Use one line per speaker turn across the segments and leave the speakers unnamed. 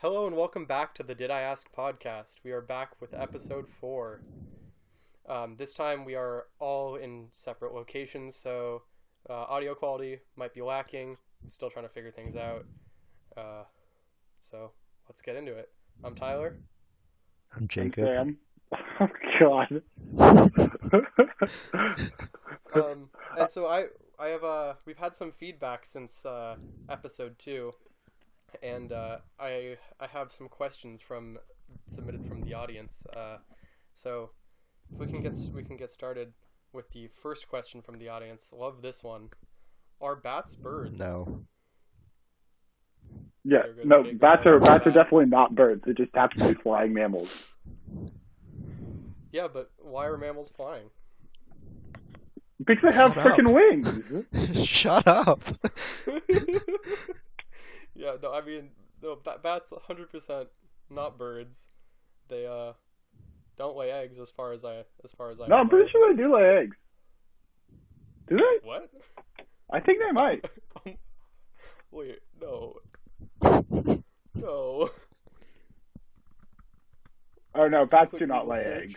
Hello and welcome back to the Did I Ask podcast. We are back with episode four. Um, this time we are all in separate locations, so uh, audio quality might be lacking. I'm still trying to figure things out. Uh, so let's get into it. I'm Tyler.
I'm Jacob.
Sam. Oh God.
Um, and so I I have uh we've had some feedback since uh, episode two, and uh, I I have some questions from submitted from the audience. Uh, so if we can get we can get started with the first question from the audience. Love this one. Are bats birds?
No.
yeah, no, bats are bats are definitely not birds. They just happen to be flying mammals.
Yeah, but why are mammals flying?
Because they have freaking wings.
Shut up.
yeah, no, I mean, no, ba- bats 100% not birds. They uh don't lay eggs as far as I as far as I
No,
know.
I'm pretty sure they do lay eggs. Do they?
What?
I think they might.
Wait, no. No.
Oh no, bats
Quick
do not
Google
lay eggs.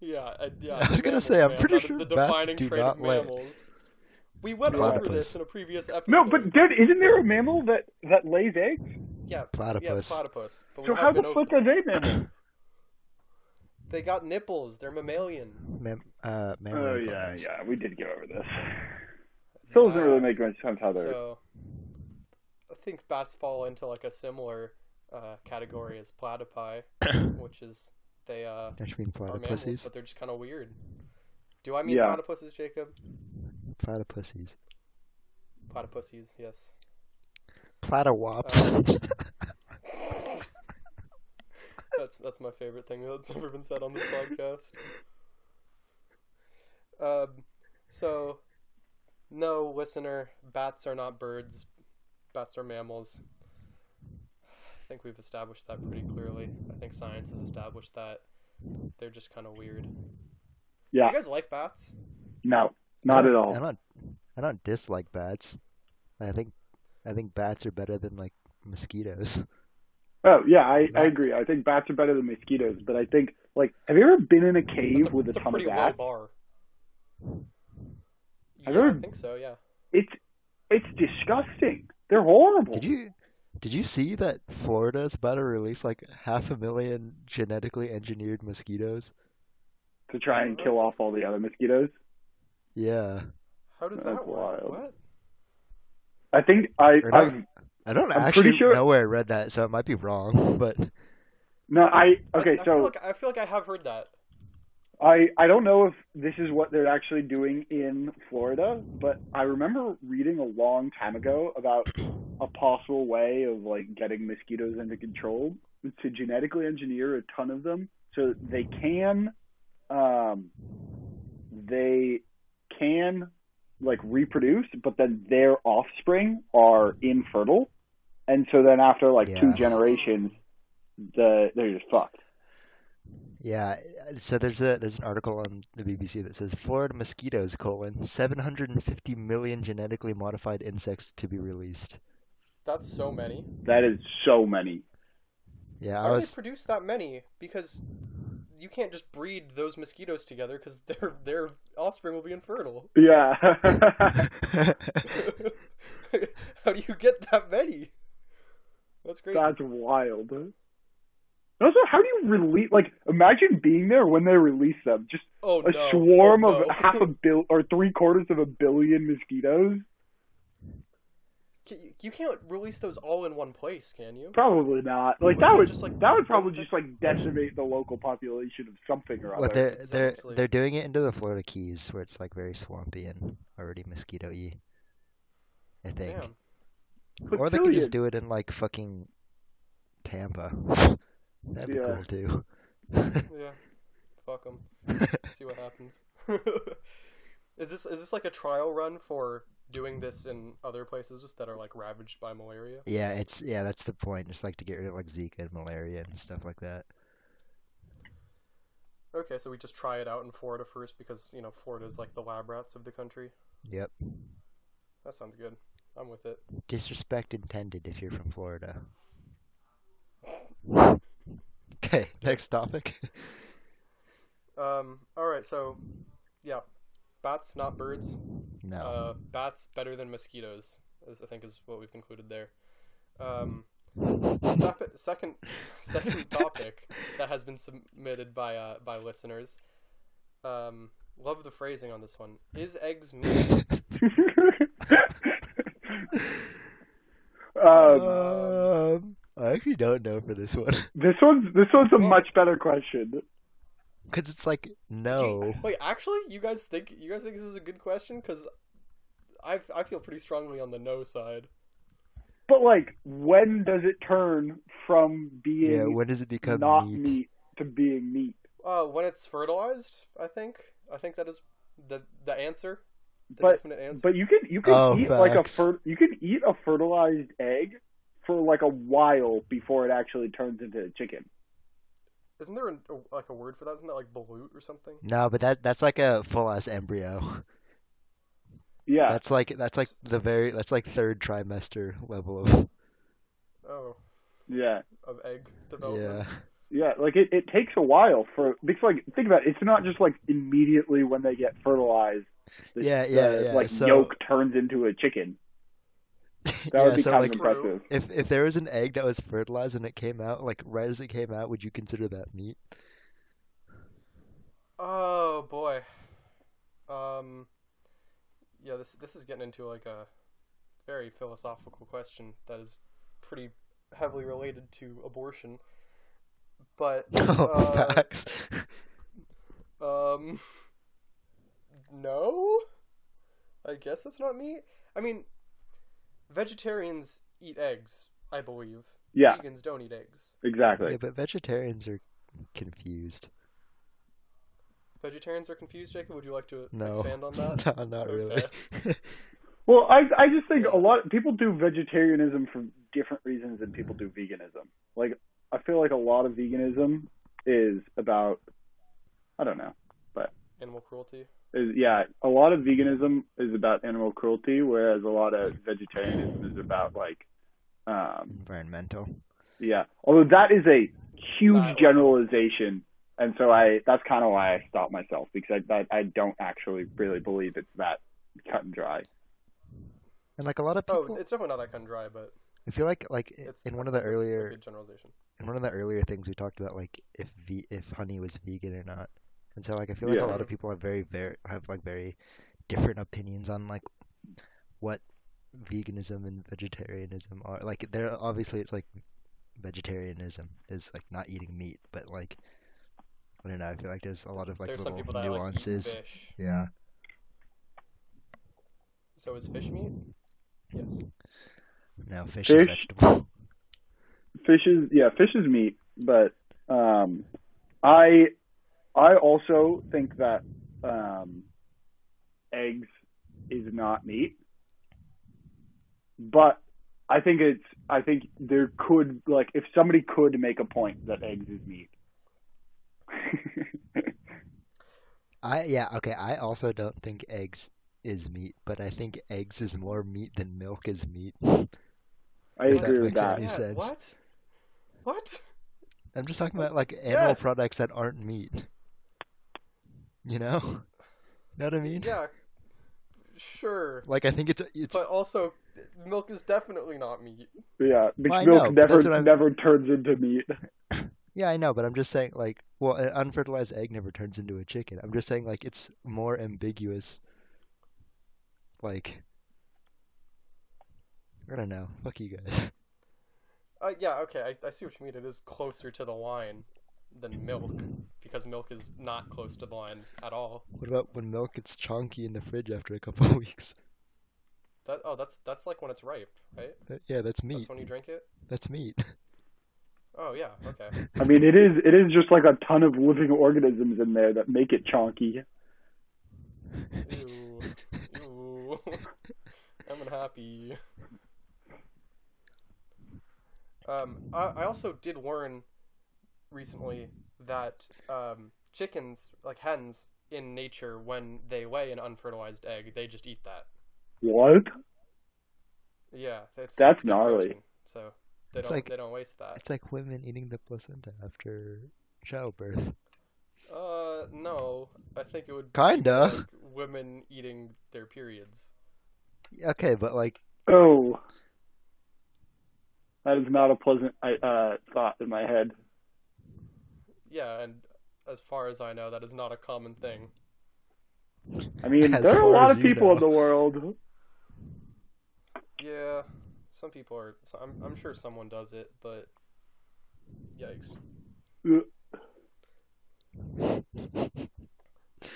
Yeah, uh, yeah.
I was gonna
mammals,
say, I'm
man.
pretty
That is
sure
the
bats
defining
do
trait
not
of
lay-
mammals. We went
Platypus.
over this in a previous episode.
No, but dude, isn't there a mammal that that lays eggs?
yeah,
Platypus.
Yes, platypus. But
So
have
how the
been
fuck are they mammals?
They got nipples. They're mammalian.
Mem- uh,
Oh yeah,
glands.
yeah, we did go over this. Still doesn't
Uh,
really make much sense how they're.
So, I think bats fall into like a similar uh, category as platypi, which is they uh,
Don't you mean
are mammals, but they're just kind of weird. Do I mean
Yeah.
platypuses, Jacob?
Platypussies.
Platypussies, yes.
Platywops.
That's that's my favorite thing that's ever been said on this podcast. Um, so, no, listener, bats are not birds. Bats are mammals. I think we've established that pretty clearly. I think science has established that. They're just kind of weird.
yeah,
You guys like bats?
no, not at all.
I
all.
don't. I don't dislike bats. I think. I think bats are better than like mosquitoes.
Oh yeah, I, I agree. I think bats are better than mosquitoes, but I think like, have you ever been in a cave
a,
with a
it's a
ton
pretty
of
low
bats?
bar.
I've
Yeah, I
heard-
think so. Yeah.
It's it's disgusting. They're horrible.
Did you? Did you see that Florida is about to release like half a million genetically engineered mosquitoes?
to try and kill off all the other mosquitoes?
Yeah.
How does
That's
that work?
wild.
What?
I think I
Or not-
I've
I don't
I'm
actually
sure-
know where I read that, so it might be wrong. But
no I
I-
okay
I, feel
so
like, I feel like I have heard that.
I I don't know if this is what they're actually doing in Florida, but I remember reading a long time ago about a possible way of like getting mosquitoes under control to genetically engineer a ton of them so they can um they can like reproduce but then their offspring are infertile and so then after like two generations the they're just fucked
Yeah, so there's a there's an article on the BBC that says Florida mosquitoes colon 750 million genetically modified insects to be released.
That's so many.
that is so many
Yeah,
How
I
do
was
they produce that many? Because you can't just breed those mosquitoes together because their their offspring will be infertile.
Yeah.
How do you get that many? That's great.
That's wild. Also, how do you release? Like, imagine being there when they release them. Just
oh
a
no!
swarm
Oh,
of
no.
half a bill or three quarters of a billion mosquitoes.
Can- You can't release those all in one place, can you?
Probably not. Like that would
just, like,
that would probably just like decimate the local population of something or
Well,
other.
they're they're
Exactly.
they're doing it into the Florida Keys where it's like very swampy and already mosquito-y. I think.
Damn.
Or they could just do it in like fucking Tampa. That'd be
Yeah.
cool too.
Yeah. Fuck them. See what happens. is this is this like a trial run for doing this in other places that are like ravaged by malaria?
Yeah, it's yeah, that's the point. It's like to get rid of like Zika and malaria and stuff like that.
Okay, so we just try it out in Florida first because you know Florida's like the lab rats of the country.
Yep.
That sounds good. I'm with it.
Disrespect intended if you're from Florida. Okay, next topic.
Um. All right. So, yeah, bats not birds.
No.
Uh, bats better than mosquitoes. Is, I think is what we've concluded there. Um. Sep- second second topic that has been submitted by uh, by listeners. Um, love the phrasing on this one. Is eggs meat?
um,
Um, I actually don't know for this one.
this one's this one's a much better question.
Because it's like, no.
Wait, actually, you guys think you guys think this is a good question? Because I I feel pretty strongly on the no side.
But like, when does it turn from being
Yeah, when does it become
not
meat?
meat to being meat?
Uh, when it's fertilized, I think I think that is the the answer. The
But-
definite answer.
But you can you can
Oh,
eat like a fer- you can eat a fertilized egg for like a while before it actually turns into a chicken.
Isn't there an, a, like a word for that? Isn't that like balut or something?
No, but that that's like a full ass embryo.
Yeah,
That's like that's like the very that's like third trimester level of
Oh,
yeah,
of egg development.
yeah.
yeah. Like it, it takes a while for because like think about it. It's not just like immediately when they get fertilized. The,
Yeah, yeah,
the,
yeah,
Like
so-
yolk turns into a chicken. That
yeah,
would be
so
kind
like
of impressive.
if if there was an egg that was fertilized and it came out like right as it came out, would you consider that meat?
Oh boy. Um. Yeah, this this is getting into like a very philosophical question that is pretty heavily related to abortion. But
Oh,
uh,
facts.
um, no. I guess that's not meat. I mean, vegetarians eat eggs. I believe.
Yeah,
Vegans don't eat eggs.
exactly.
Yeah, but vegetarians are confused.
Vegetarians are confused, Jacob. Would you like to
No.
expand on that?
no, not really.
Well, I I just think a lot of people do vegetarianism for different reasons than people do veganism. Like I feel like a lot of veganism is about I don't know.
But animal cruelty.
Is yeah, a lot of veganism is about animal cruelty whereas a lot of vegetarianism is about like um
Environmental.
yeah. Although that is a huge
Not-
generalization and so I that's kind of why I stopped myself because I, I I don't actually really believe it's that cut and dry.
And like a lot of people, Oh,
it's definitely not that cut and dry, but
I feel like like
it's
in one of the
think that's a
earlier
good generalization.
in one of the earlier things we talked about like if ve- if honey was vegan or not. And so like I feel like
Yeah.
a lot of people have very very have like very different opinions on like what veganism and vegetarianism are. Like there obviously it's like vegetarianism is like not eating meat, but like I don't know, I feel like there's a lot of like
There's some
little
people that like eat
nuances.
fish.
Yeah.
So is fish meat? Yes.
No, fish,
Fish?
is vegetable.
fish is yeah fish is meat but um i i also think that um eggs is not meat but i think it's i think there could like if somebody could make a point that eggs is meat
I yeah, okay, I also don't think eggs is meat, but I think eggs is more meat than milk is meat.
i
If that
agree with
makes
that
any
Yeah,
sense.
What? What?
I'm just talking about like animal
Yes.
products that aren't meat. You know? Know what I mean?
Yeah. Sure.
Like I think it's it's
But also, milk is definitely not meat.
yeah
Well,
milk
know,
never
that's what I'm-
never turns into meat
yeah, I know, but I'm just saying like well, an unfertilized egg never turns into a chicken. I'm just saying like it's more ambiguous. Like I don't know. Fuck you guys.
Uh, yeah, okay, I, I see what you mean. It is closer to the line than milk, because milk is not close to the line at all.
What about when milk gets chunky in the fridge after a couple of weeks?
That oh, that's that's like when it's ripe, right?
That, yeah, that's meat.
That's when you drink it.
That's meat.
Oh yeah, okay.
i mean it is it is just like a ton of living organisms in there that make it chunky.
Ew, ew. I'm unhappy. Um, I, I also did learn recently that um, chickens, like hens, in nature, when they lay an unfertilized egg, they just eat that.
what
Yeah, it's,
That's gnarly.
protein, So they
It's
don't
like-
they don't waste that.
It's like women eating the placenta after childbirth.
Uh, no, I think it would
Kinda.
like women eating their periods.
Okay, but like,
Oh, that is not a pleasant uh, thought in my head.
Yeah, and as far as I know, that is not a common thing.
I mean,
As
there are a lot of
you
people in the world.
Yeah, some people are. So I'm I'm sure someone does it, but yikes.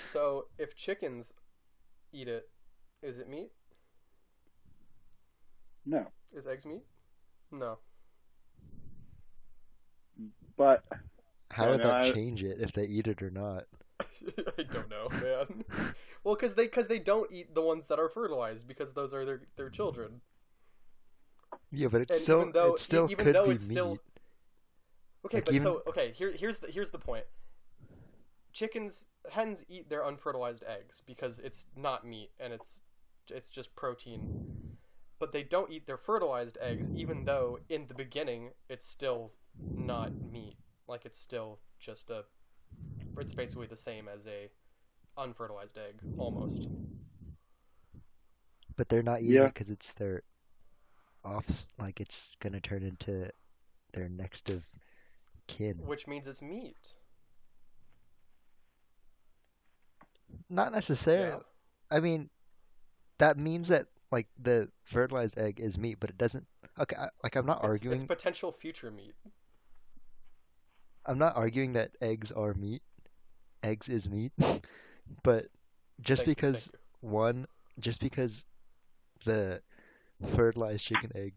So if chickens eat it, is it meat?
No,
Is eggs meat? No.
but
how
Yeah,
would
no,
that
I-
change it if they eat it or not?
I don't know, man. well, because they because they don't eat the ones that are fertilized because those are their their children.
Yeah, but it
And
still
even though-
it still
even
could
though
be
it's
meat.
still- Okay,
Like,
but
even-
so okay, here here's the here's the point. Chickens hens eat their unfertilized eggs because it's not meat and it's it's just protein. But they don't eat their fertilized eggs even though in the beginning it's still not meat. Like it's still just a it's basically the same as a unfertilized egg almost.
But they're not eating
Yeah.
it because it's their offs. Like it's gonna turn into their next of kin.
Which means it's meat.
Not necessarily. Yeah. I mean, that means that like the fertilized egg is meat, but it doesn't. Okay, I, like I'm not
It's-
arguing.
it's potential future meat.
I'm not arguing that eggs are meat. Eggs is meat, but just
Thank
because
thank
one, just because the fertilized chicken egg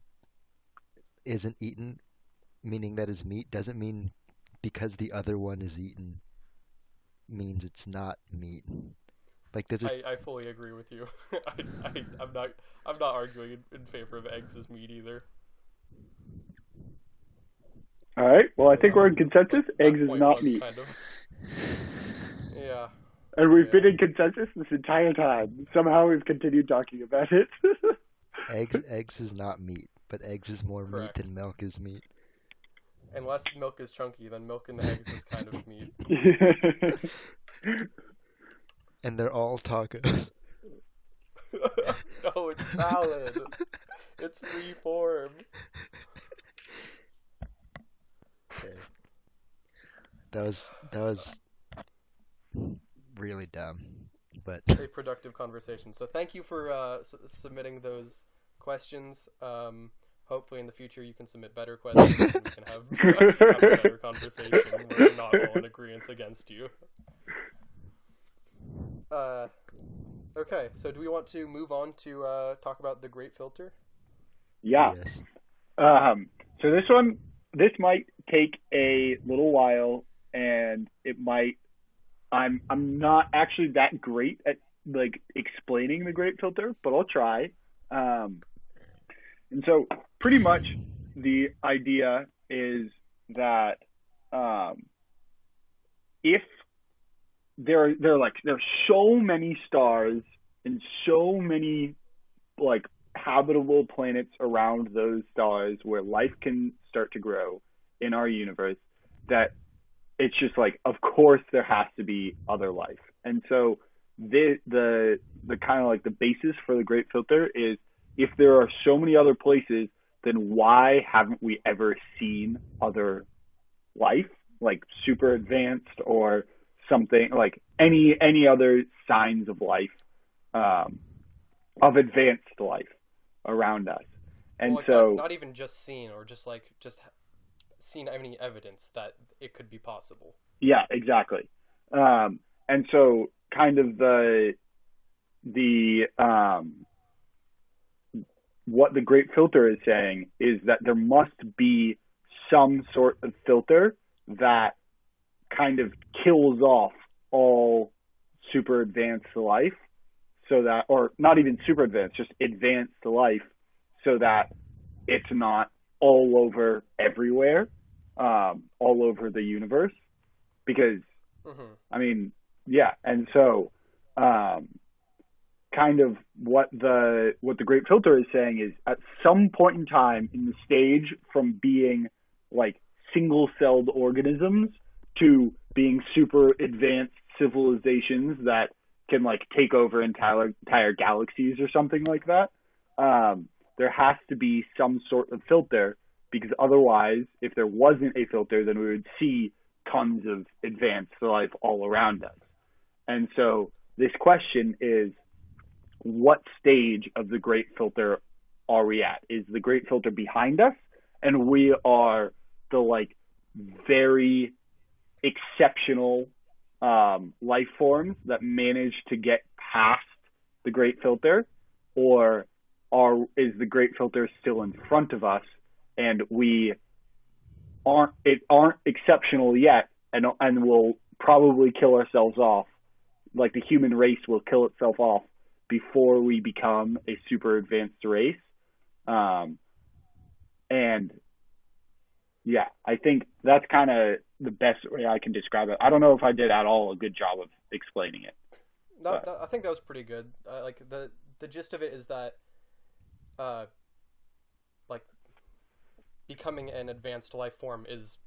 isn't eaten, meaning that is meat, doesn't mean because the other one is eaten means it's not meat. Like there's a
I, I fully agree with you. I, I, I'm not I'm not arguing in, in favor of eggs as meat either.
All right. Well, I think we're in consensus. Eggs is not meat,
Kind of. Yeah.
and we've been in consensus this entire time. Somehow we've continued talking about it.
eggs. Eggs is not meat, but eggs is more
Correct.
meat than milk is meat.
Unless milk is chunky, then milk and eggs is kind of meat.
And they're all tacos.
no, it's salad. It's free form.
That was that was really dumb, but
A productive conversation. So thank you for uh, s- submitting those questions. Um, hopefully in the future you can submit better questions. and we can have, have a better conversation we're not all in agreement against you. Uh, okay, so do we want to move on to uh, talk about the Great Filter?
yeah.
yes.
Um, so this one, this might take a little while, and it might. I'm I'm not actually that great at like explaining the great filter, but I'll try. Um, and so, pretty much, the idea is that um, if there there are like there are so many stars and so many like habitable planets around those stars where life can start to grow in our universe that it's just like of course there has to be other life. And so the the the kind of like the basis for the great filter is if there are so many other places then why haven't we ever seen other life? Like super advanced or something like any any other signs of life um, of advanced life around us. And
Well, like,
so
not, not even just seen, or just like just seen any evidence that it could be possible.
Yeah, exactly. Um, and so kind of the the um, what the great filter is saying is that there must be some sort of filter that kind of kills off all super advanced life so that or not even super advanced just advanced life so that it's not all over everywhere um, all over the universe because
hmm
I mean, yeah, and so um, kind of what the what the Great Filter is saying is at some point in time in the stage from being like single-celled organisms to being super advanced civilizations that can like take over entire entire galaxies or something like that. Um, there has to be some sort of filter because otherwise, if there wasn't a filter, then we would see tons of advanced life all around us. And so this question is what stage of the great filter are we at? Is the great filter behind us and we are the like very exceptional um, life forms that manage to get past the great filter or are is the great filter still in front of us and we aren't it aren't exceptional yet and and will probably kill ourselves off. Like the human race will kill itself off before we become a super advanced race. Um, and yeah i think that's kind of the best way i can describe it. I don't know if i did at all a good job of explaining it.
That, that, i think that was pretty good. Uh, like the the gist of it is that uh like becoming an advanced life form is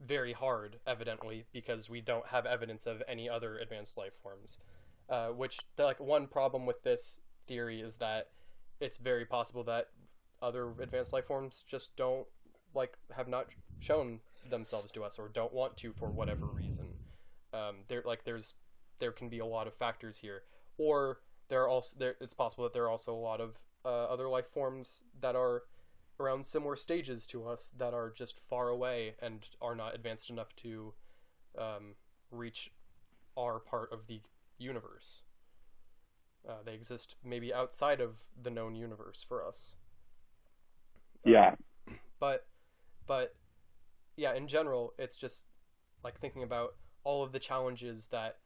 very hard, evidently, because we don't have evidence of any other advanced life forms. Uh, which, the, like, one problem with this theory is that it's very possible that other advanced life forms just don't, like, have not shown themselves to us or don't want to for whatever reason. Um, there, like, there's, there can be a lot of factors here, or there are also, there, it's possible that there are also a lot of uh, other life forms that are around similar stages to us that are just far away and are not advanced enough to um, reach our part of the universe. Uh, they exist maybe outside of the known universe for us.
Yeah.
Um, but, but, yeah, in general, it's just like thinking about all of the challenges that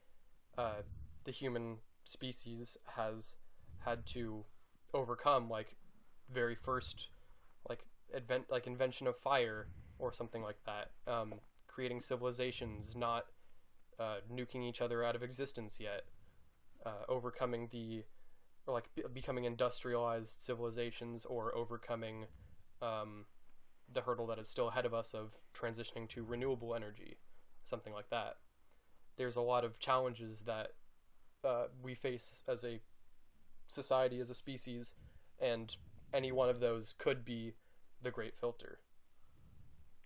uh, the human species has had to overcome, like very first like advent like invention of fire or something like that. Um, creating civilizations, not uh, nuking each other out of existence yet. Uh, overcoming the or like be- becoming industrialized civilizations or overcoming um, the hurdle that is still ahead of us of transitioning to renewable energy, something like that. There's a lot of challenges that uh, we face as a society, as a species, and any one of those could be the great filter.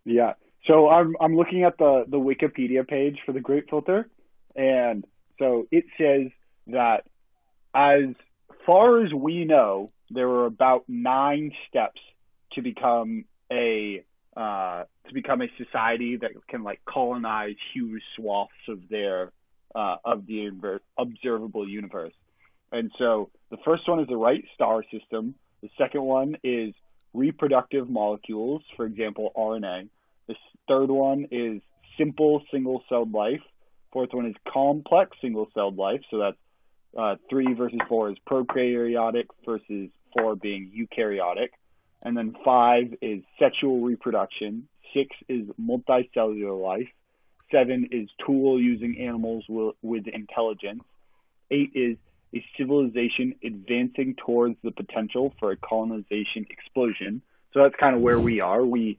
Yeah. So I'm I'm looking at the the Wikipedia page for the great filter and so it says that as far as we know there were about 9 steps to become a uh, to become a society that can like colonize huge swaths of their uh, of the observable universe. And so the first one is the right star system, the second one is reproductive molecules, for example, RNA. The third one is simple single celled life. Fourth one is complex single celled life. So that's uh, three versus four is prokaryotic versus four being eukaryotic. And then five is sexual reproduction. Six is multicellular life. Seven is tool using animals with intelligence. Eight is a civilization advancing towards the potential for a colonization explosion. So that's kind of where we are. We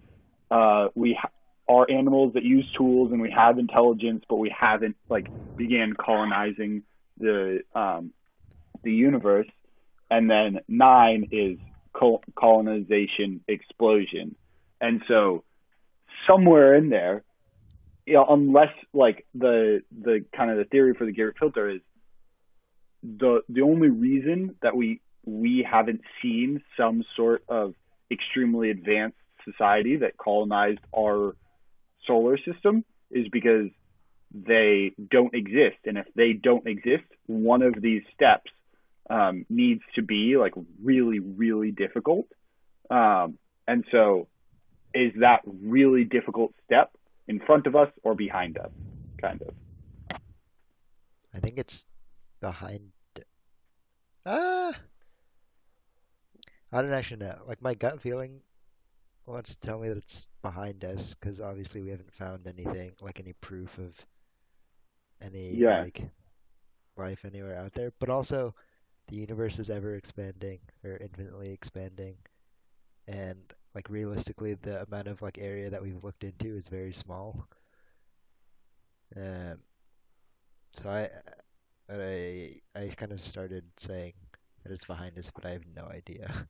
uh, we ha- are animals that use tools and we have intelligence, but we haven't like began colonizing the um, the universe. And then nine is col- colonization explosion. And so somewhere in there, you know, unless like the the kind of the theory for the Great Filter is the only reason that we we haven't seen some sort of extremely advanced society that colonized our solar system is because they don't exist. And if they don't exist one of these steps um, needs to be like really really difficult. Um, and so is that really difficult step in front of us or behind us kind of?
I think it's behind Ah, I don't actually know. Like my gut feeling wants to tell me that it's behind us because obviously we haven't found anything like any proof of any
Yeah.
like life anywhere out there. But also, the universe is ever expanding or infinitely expanding, and like realistically, the amount of like area that we've looked into is very small. Um, so I I I kind of started saying that it's behind us, but I have no idea.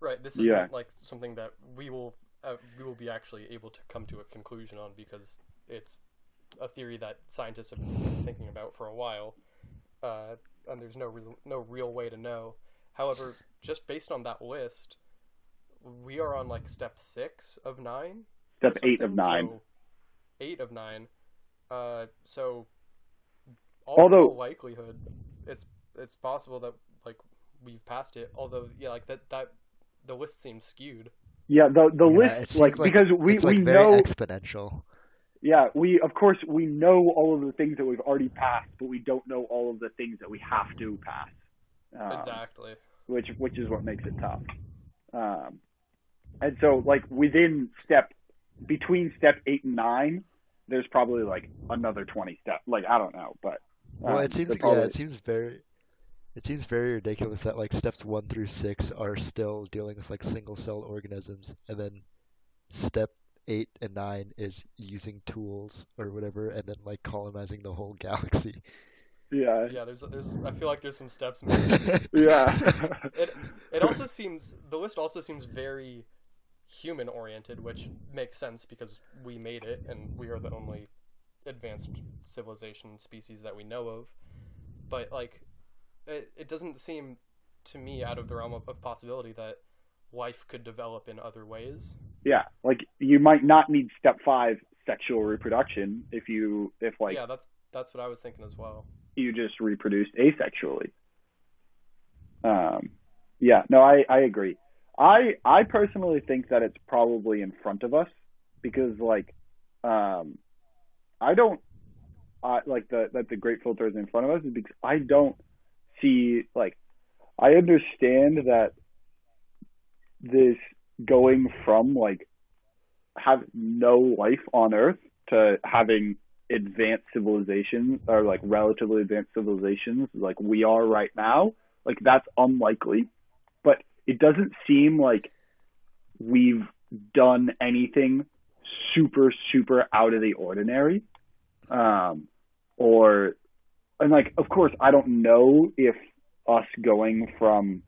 Right. This is
Yeah.
like something that we will uh, we will be actually able to come to a conclusion on because it's a theory that scientists have been thinking about for a while, uh, and there's no real, no real way to know. However, just based on that list, we are on like step six of nine.
Step eight of nine.
so- eight of nine. Uh, so all
Although-
all likelihood, it's it's possible that like we've passed it. Although yeah, like that that the list seems skewed.
Yeah, the the
Yeah,
list
seems
like, because we
it's like
we
very
know
exponential.
yeah we of course we know all of the things that we've already passed, but we don't know all of the things that we have to pass. Um,
exactly.
which which is what makes it tough. Um, and so like within step between step eight and nine, there's probably like another twenty steps. Like I don't know, but
Well,
um,
it seems
they're
yeah,
probably-
it seems very it seems very ridiculous that like steps one through six are still dealing with like single cell organisms, and then step eight and nine is using tools or whatever, and then like colonizing the whole galaxy.
yeah
Yeah, there's there's I feel like there's some steps missing.
yeah
it it also seems the list also seems very human oriented, which makes sense because we made it and we are the only advanced civilization species that we know of. But like it, it doesn't seem to me out of the realm of, of possibility that life could develop in other ways.
yeah. Like you might not need step five sexual reproduction if you if like
yeah, that's that's what I was thinking as well.
you just reproduced asexually. Um, yeah, no, I, I agree. I I personally think that it's probably in front of us because like um, I don't I like the that the great filter is in front of us is because I don't see like I understand that this going from like have no life on Earth to having advanced civilizations or like relatively advanced civilizations like we are right now, like that's unlikely. But it doesn't seem like we've done anything super, super out of the ordinary. Um, or, and like, of course, I don't know if us going from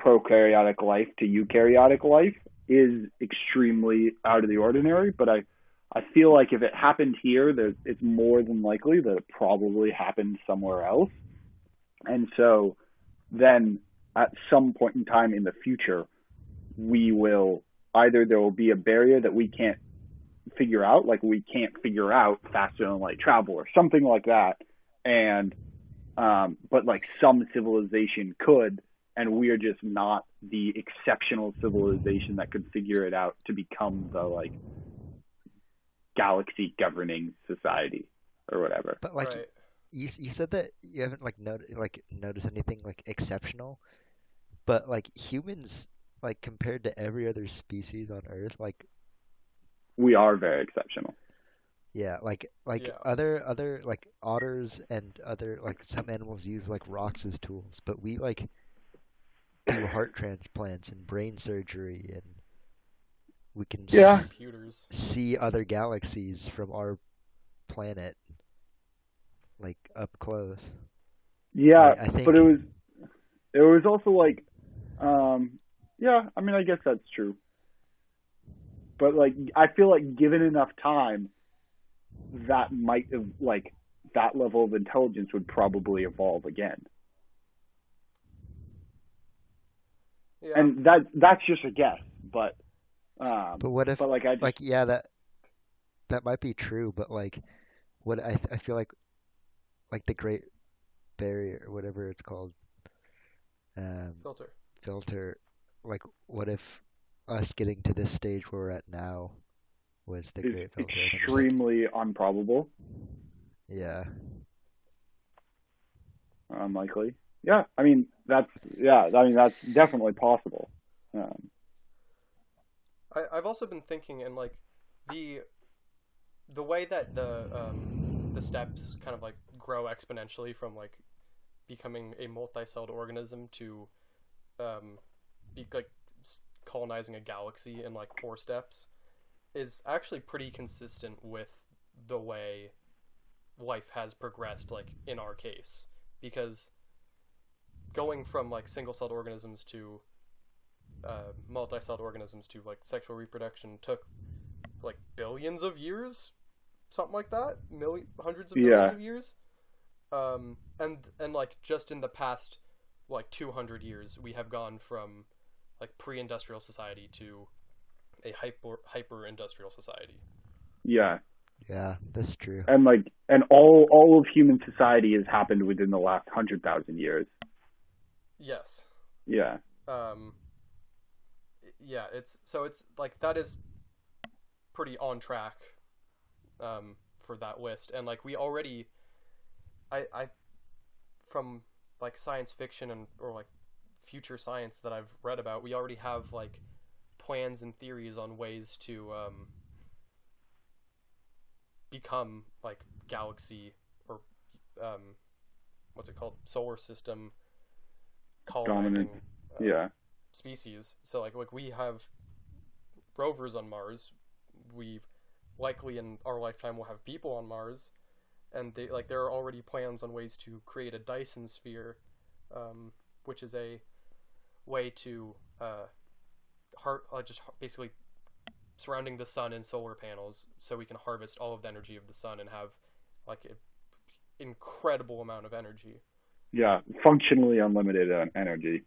prokaryotic life to eukaryotic life is extremely out of the ordinary, but I, I feel like if it happened here, there's, it's more than likely that it probably happened somewhere else. And so then at some point in time in the future, we will either there will be a barrier that we can't figure out, like we can't figure out faster than light travel or something like that. And, um, but like some civilization could, and we are just not the exceptional civilization that could figure it out to become the like galaxy governing society or whatever.
But like
right.
you you said that you haven't like not like noticed anything like exceptional, but like humans like compared to every other species on Earth, like
We are very exceptional.
yeah, like like
Yeah.
other other like otters and other like some animals use like rocks as tools, but we like do heart transplants and brain surgery and we can s-
Yeah.
computers.
see other galaxies from our planet like up close.
Yeah,
I- I
but it was it was also like um yeah, I mean I guess that's true. But like I feel like given enough time that might have like that level of intelligence would probably evolve again.
Yeah.
And that that's just a guess, but um
But what if
but like I just,
like yeah that that might be true but like what I I feel like like the Great Barrier whatever it's called um
filter.
filter like what if us getting to this stage where we're at now was the
is
Great Filter and then it's like-
extremely improbable,
yeah
unlikely. Yeah, I mean that's yeah, I mean that's definitely possible. Um,
I, I've also been thinking, and like the the way that the um, the steps kind of like grow exponentially from like becoming a multi-celled organism to um, be like colonizing a galaxy in like four steps is actually pretty consistent with the way life has progressed like in our case. Because going from like single-celled organisms to uh, multi-celled organisms to like sexual reproduction took like billions of years something like that? Million hundreds of millions
Yeah.
of years? Um and and like just in the past like 200 years we have gone from like pre-industrial society to a hyper hyper industrial society.
Yeah,
Yeah, that's true.
and like, and all all of human society has happened within the last hundred thousand years.
yes.
Yeah,
um yeah it's so it's like that is pretty on track um for that list. And like we already i i from like science fiction and or like future science that i've read about we already have like plans and theories on ways to um become like galaxy or um what's it called solar system colonizing uh,
yeah,
species. So like like we have rovers on Mars. We likely in our lifetime will have people on Mars, and they like there are already plans on ways to create a Dyson sphere, um, which is a way to uh, har- uh, just basically surrounding the sun in solar panels, so we can harvest all of the energy of the sun and have like an incredible amount of energy.
yeah. Functionally unlimited uh, energy.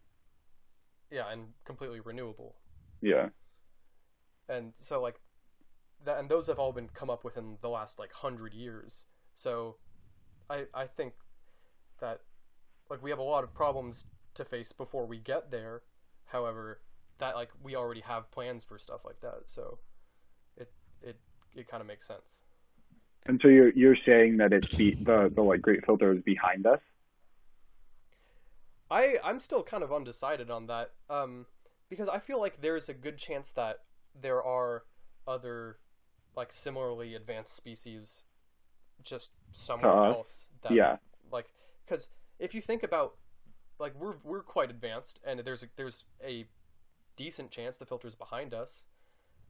Yeah, and completely renewable.
Yeah,
and so like that and those have all been come up within the last like hundred years so i i think that like we have a lot of problems to face before we get there however that like we already have plans for stuff like that so it it it kind of makes sense
and so you're you're saying that it's be, the the like great filter is behind us.
I I'm still kind of undecided on that. Um, because I feel like there's a good chance that there are other like similarly advanced species just somewhere
Uh,
else that
Yeah,
like because if you think about like we're we're quite advanced and there's a, there's a decent chance the filter's behind us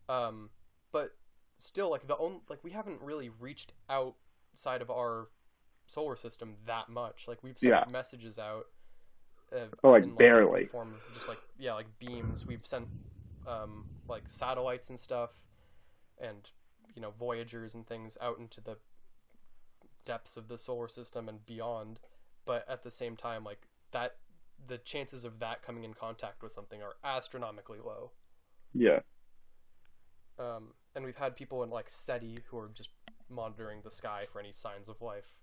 um but still like the only like we haven't really reached outside of our solar system that much like we've sent
Yeah.
messages out uh,
Oh, like,
in,
barely.
the form of just like yeah like beams we've sent um like satellites and stuff and you know voyagers and things out into the depths of the solar system and beyond but at the same time like that the chances of that coming in contact with something are astronomically low.
Yeah,
um, and we've had people in like SETI who are just monitoring the sky for any signs of life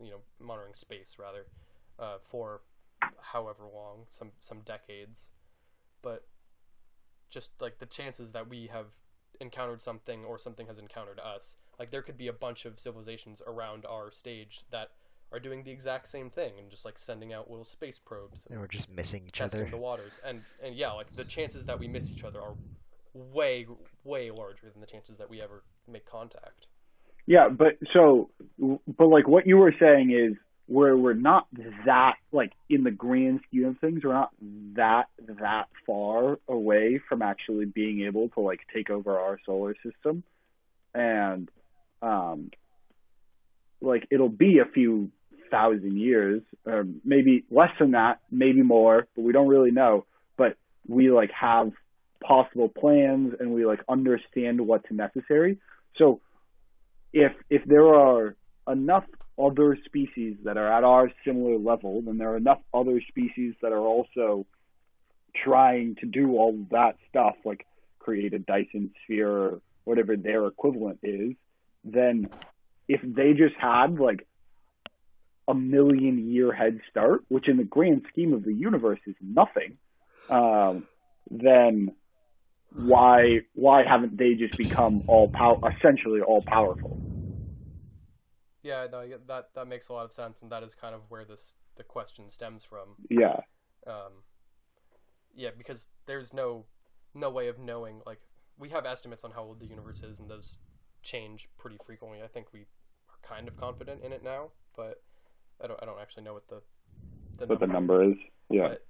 you know monitoring space rather uh, for however long some some decades. But just like the chances that we have encountered something or something has encountered us like there could be a bunch of civilizations around our stage that are doing the exact same thing and just like sending out little space probes and
And we're just missing each
testing
other.
the waters and and yeah like the chances that we miss each other are way way larger than the chances that we ever make contact
yeah. But so, but like what you were saying is where we're not that like in the grand scheme of things, we're not that that far away from actually being able to like take over our solar system, and um, like it'll be a few thousand years, or maybe less than that, maybe more, but we don't really know. But we like have possible plans and we like understand what's necessary. So if if there are enough other species that are at our similar level, then there are enough other species that are also trying to do all that stuff, like create a Dyson sphere or whatever their equivalent is, then if they just had like a million year head start, which in the grand scheme of the universe is nothing, um, then why why haven't they just become all essentially all powerful?
yeah no that that makes a lot of sense and that is kind of where this the question stems from
Yeah,
um, yeah, because there's no no way of knowing. Like we have estimates on how old the universe is, and those change pretty frequently. I think we are kind of confident in it now, but I don't I don't actually know what the the
what the
number.
number is. Yeah.
But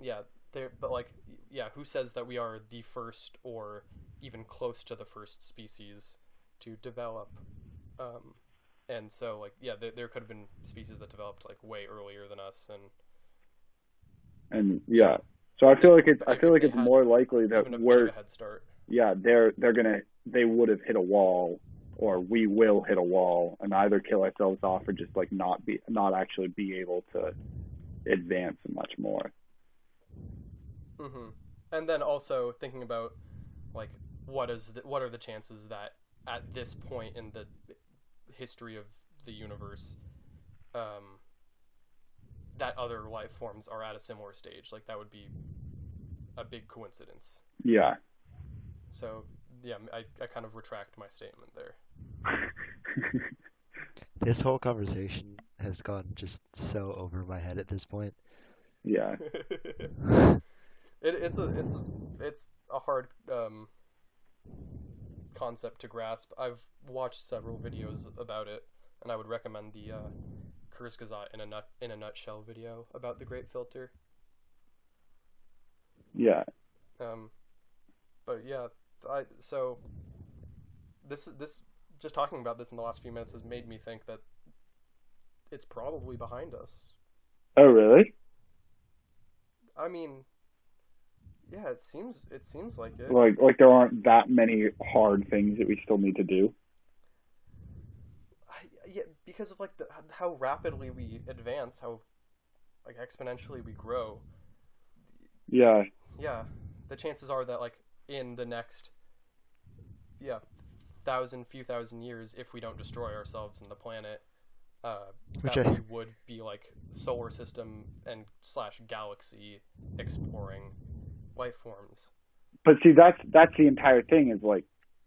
yeah, there. But like, yeah, who says that we are the first or even close to the first species to develop? Um, and so like, yeah, there, there could have been species that developed like way earlier than us, and
And yeah. So I feel like it's I feel like it's
had
more likely that we're
a head start.
yeah, they're they're gonna they would have hit a wall or we will hit a wall and either kill ourselves off or just like not be not actually be able to advance much more.
hmm And then also thinking about like what is the, what are the chances that at this point in the history of the universe, um, that other life forms are at a similar stage? Like that would be a big coincidence.
Yeah.
So yeah, I, I kind of retract my statement there.
This whole conversation has gone just so over my head at this point.
yeah.
it, it's a it's a, it's a hard um, concept to grasp. I've watched several videos about it, and I would recommend the uh, Kurzgesagt in a nut in a nutshell video about the Great Filter.
Yeah.
Um, but yeah, I so this is this just talking about this in the last few minutes has made me think that it's probably behind us.
Oh really?
I mean, yeah, it seems it seems like it.
Like like there aren't that many hard things that we still need to do.
I, yeah, because of like the, how rapidly we advance, how like exponentially we grow.
Yeah.
Yeah, the chances are that like in the next yeah thousand few thousand years, if we don't destroy ourselves and the planet, uh,
Which
that
I-
we would be like solar system and slash galaxy exploring life forms.
But see that's that's the entire thing is like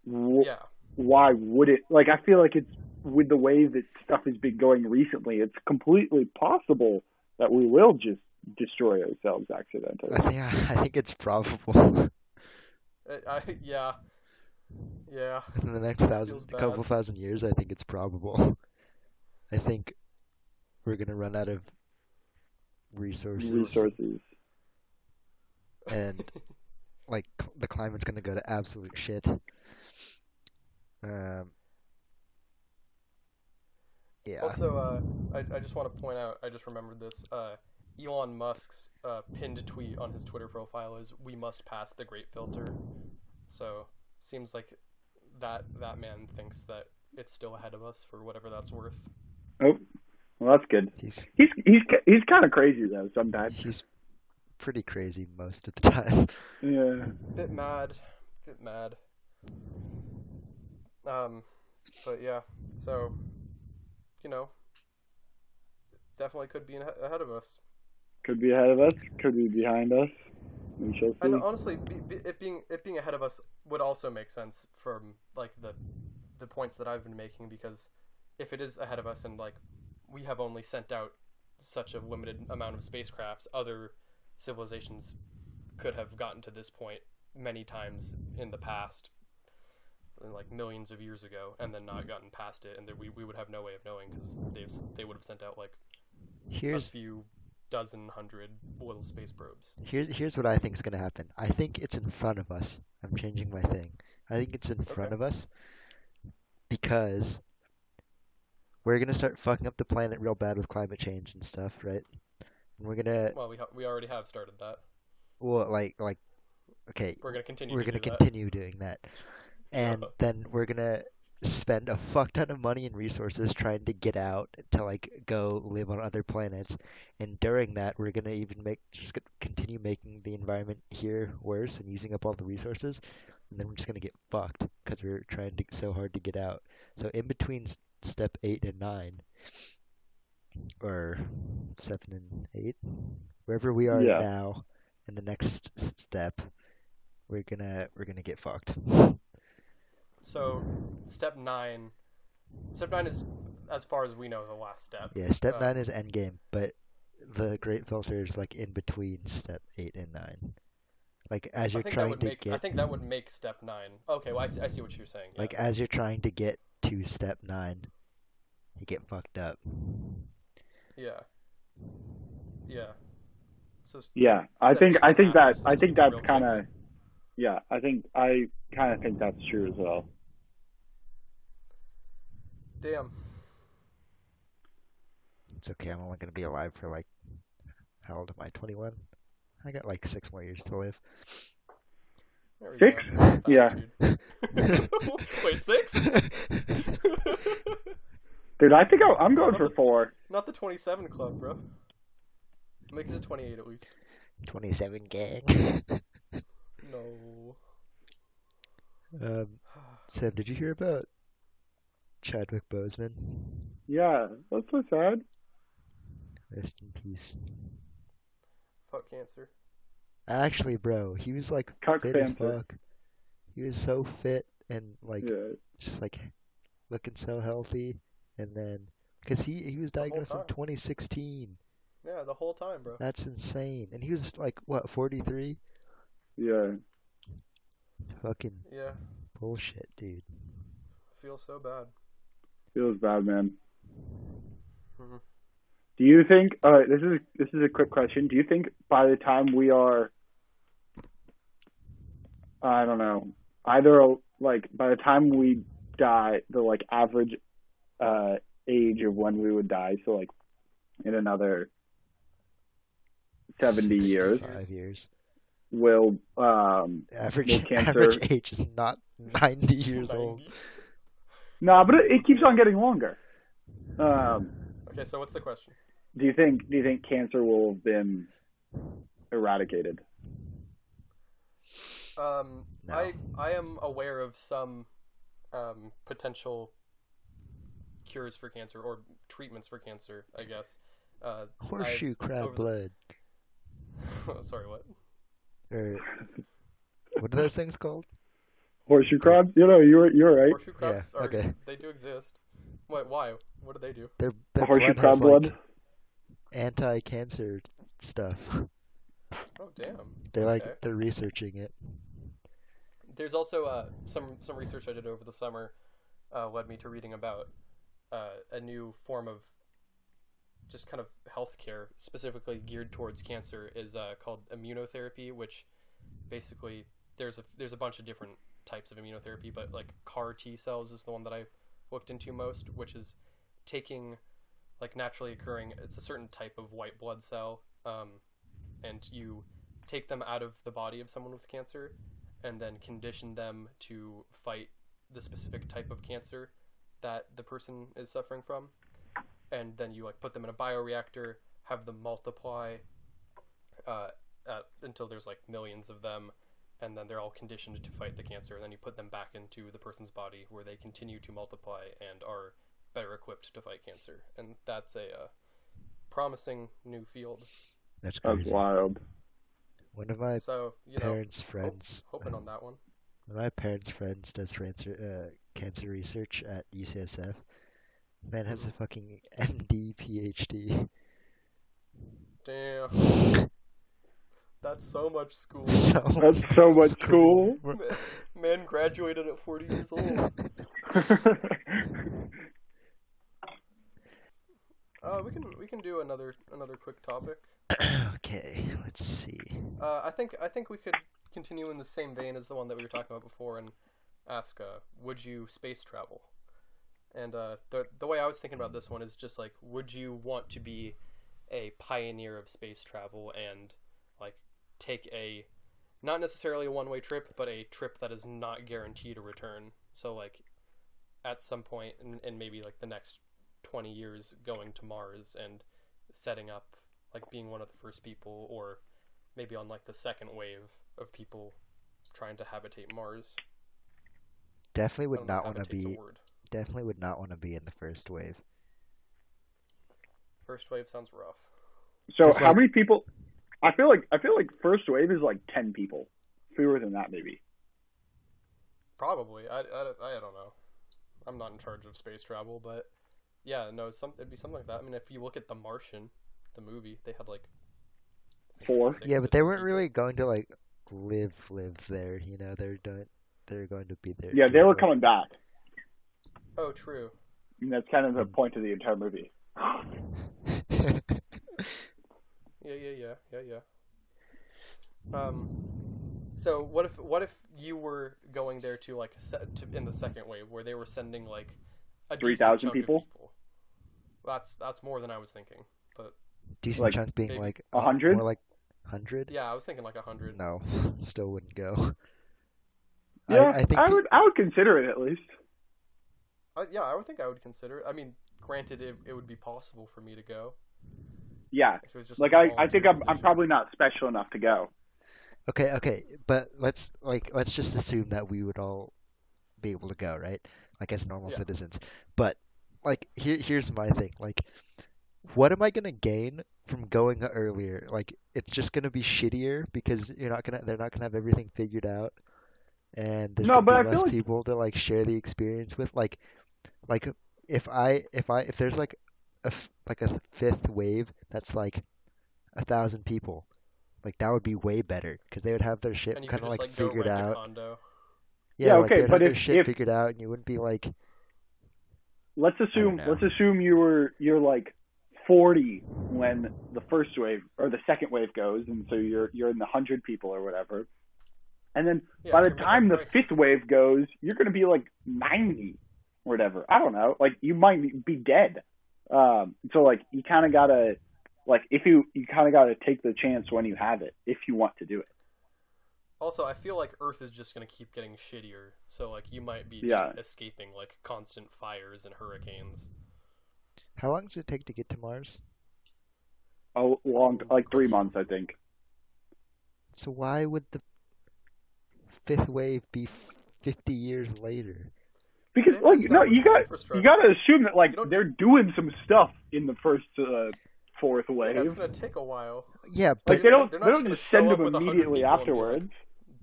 wh-
Yeah,
why would it like I feel like it's with the way that stuff has been going recently, it's completely possible that we will just destroy ourselves accidentally.
I think I think it's probable
I, I, yeah, yeah.
in the next thousand,
Feels
couple thousand years. I think it's probable. I think we're gonna run out of resources,
Resources.
and like the climate's gonna go to absolute shit. Um. Yeah.
Also, uh, I, I just want to point out, I just remembered this. Uh, Elon Musk's uh, pinned tweet on his Twitter profile is "We must pass the Great Filter." So seems like that that man thinks that it's still ahead of us for whatever that's worth.
Oh, well, that's good.
He's
He's he's he's kind of crazy though sometimes.
he's pretty crazy most of the time.
Yeah.
Bit mad, bit mad. Um, but yeah, so you know, definitely could be ahead of us.
Could be ahead of us. Could be behind us. We shall see.
And honestly, be, be, it being it being ahead of us would also make sense from like the the points that I've been making because if it is ahead of us and like we have only sent out such a limited amount of spacecrafts, other civilizations could have gotten to this point many times in the past, like millions of years ago, and then not gotten past it, and that we, we would have no way of knowing because they they would have sent out like a
Here's
few dozen hundred little space probes.
here's here's what I think is gonna happen. I think it's in front of us. I'm changing my thing. I think it's in front of us because we're gonna start fucking up the planet real bad with climate change and stuff, right? And we're gonna
Well, we ha- we already have started that.
well, like like okay,
We're gonna continue.
we're
to
gonna
do that.
continue doing that, and
Uh-huh.
then we're gonna spend a fuck ton of money and resources trying to get out to like go live on other planets, and during that we're gonna even make just continue making the environment here worse and using up all the resources, and then we're just gonna get fucked because we're trying to so hard to get out. So in between step eight and nine, or seven and eight, wherever we are
Yeah.
now, in the next step, we're gonna we're gonna get fucked.
So, step nine. Step nine is, as far as we know, the last step.
Yeah, step
Uh,
nine is endgame, but the great filter is like in between step eight and nine. Like as you're trying to
make.
get
I think that would make step nine. Okay, well, I see, I see what you're saying. Yeah.
like as you're trying to get to step nine, you get fucked up.
yeah. Yeah. So
Yeah, I think I think that I think that's kind of yeah. I think I kind of think that's true as well.
Damn.
It's okay. I'm only gonna be alive for like how old am I? 21. I got like six more years to live.
Six?
go.
Yeah.
Wait, six?
Dude, I think I, I'm going for four.
Not the 27 club, bro. Make it to 28 at least.
27 gang.
No.
um, Sam, did you hear about Chadwick Boseman?
Yeah, that's so sad.
Rest in peace.
Fuck cancer.
Actually, bro, he was like
Cuck
fit as fuck. He was so fit and like
Yeah,
just like looking so healthy. And then, because he he was diagnosed in 2016.
Yeah, the whole time, bro.
That's insane. And he was like what 43?
yeah.
Fucking
Yeah,
bullshit, dude.
feels so bad.
Feels bad, man.
Mhm.
Do you think? All right, this is this is a quick question. Do you think by the time we are, I don't know, either like by the time we die, the like average uh, age of when we would die, so like in another seventy years,
65 years.
will um
Average
Will cancer-
average age is not 90 years old.
90?
no, but it, it keeps on getting longer. Um,
Okay, so what's the question?
do you think do you think cancer will have been eradicated?
Um,
No.
I I am aware of some um, potential cures for cancer or treatments for cancer. I guess. Uh,
Horseshoe crab
over the-
blood.
sorry, what?
Or what are those things called?
Horseshoe crabs? You know, you're you're right.
Horseshoe crabs
Yeah,
are
okay.
they do exist. What? Why? What do they do?
Their, their
Horseshoe
blood
crab
has,
blood.
like, anti-cancer stuff.
Oh, damn.
They're like they're researching it.
There's also uh, some some research I did over the summer uh, led me to reading about uh, a new form of just kind of healthcare specifically geared towards cancer is uh, called immunotherapy, which basically there's a there's a bunch of different types of immunotherapy, but like CAR T cells is the one that I looked into most, which is taking like naturally occurring. It's a certain type of white blood cell, um, and you take them out of the body of someone with cancer, and then condition them to fight the specific type of cancer that the person is suffering from, and then you like put them in a bioreactor, have them multiply uh, uh, until there's like millions of them, and then they're all conditioned to fight the cancer, and then you put them back into the person's body where they continue to multiply and are better equipped to fight cancer, and that's a uh, promising new field.
That's crazy.
That's wild.
One of my
So you know,
parents' friends,
hoping on that one.
one of my parents' friends does cancer uh, cancer research at UCSF. Man has a fucking MD PhD.
Damn, that's so much school.
so
That's so much school.
Man graduated at 40 years old. Uh, we can we can do another another quick topic.
okay, let's see.
Uh, I think I think we could continue in the same vein as the one that we were talking about before and ask, uh, would you space travel? And uh, the the way I was thinking about this one is just like, would you want to be a pioneer of space travel and like take a not necessarily a one way trip, but a trip that is not guaranteed a return. So like at some point in, in maybe like the next twenty years going to Mars and setting up like being one of the first people or maybe on like the second wave of people trying to habitate Mars.
Definitely would
don't know
not
if
want to be. Definitely would not want to be in the first wave.
First wave sounds rough.
so
It's
how
like-
many people? I feel like I feel like first wave is like ten people, fewer than that maybe.
Probably. I, I, I don't know. I'm not in charge of space travel, but yeah, no, some it'd be something like that. I mean, if you look at The Martian, the movie, they had like
Four.
six
Yeah, but they weren't
people.
really going to like live live there. You know, they're doing. They're going to be there.
Yeah, they were coming back.
Oh, true.
And that's kind of the
Mm.
point of the entire movie.
Yeah, yeah, yeah, yeah, yeah. Um, so what if what if you were going there to like set to, in the second wave where they were sending like a
3,000
chunk of
people?
That's that's more than I was thinking. But
Decent
Like,
chunk being
maybe
like
a hundred?
More like hundred.
yeah, I was thinking like a hundred.
No, still wouldn't go.
Yeah,
I, I think
would I would consider it at least.
Uh, yeah, I would think I would consider it. I mean, granted, it, it would be possible for me to go
Yeah,
if it was just
like
a
I I think I'm I'm probably not special enough to go.
Okay, okay, but let's like let's just assume that we would all be able to go, right? Like as normal
Yeah.
citizens. But like here here's my thing. Like what am I gonna gain from going earlier? Like it's just gonna be shittier because you're not gonna they're not gonna have everything figured out and there's
No,
gonna
but
be
I feel
less
like-
people to like share the experience with. Like like if I if I if there's like a f- like a fifth wave that's like a thousand people like that would be way better because they would have their shit kind of
just
like
like go
figured
rent a
out.
condo.
Yeah,
Yeah, okay,
they'd have
but if-
shit
if-
figured out, and you wouldn't be like,
Let's assume let's assume you were you're like 40 when the first wave or the second wave goes, and so you're you're in the hundred people or whatever. And then
Yeah,
by the time the
like
fifth wave goes, you're going to be like 90 or whatever. I don't know. Like you might be dead. Um, so like you kind of gotta like if you you kind of gotta take the chance when you have it if you want to do it.
Also, I feel like Earth is just gonna keep getting shittier. So like you might be
Yeah.
escaping like constant fires and hurricanes.
how long does it take to get to Mars?
A long like three months, I think.
So why would the fifth wave be 50 years later?
Because
They
like no, you got you got to assume that like they're doing some stuff in the first uh, fourth wave.
Yeah, it's gonna take a while.
Yeah, but
like they don't
they're
they
not
don't
just
just send them
up with 100
immediately
people and be like,
afterwards.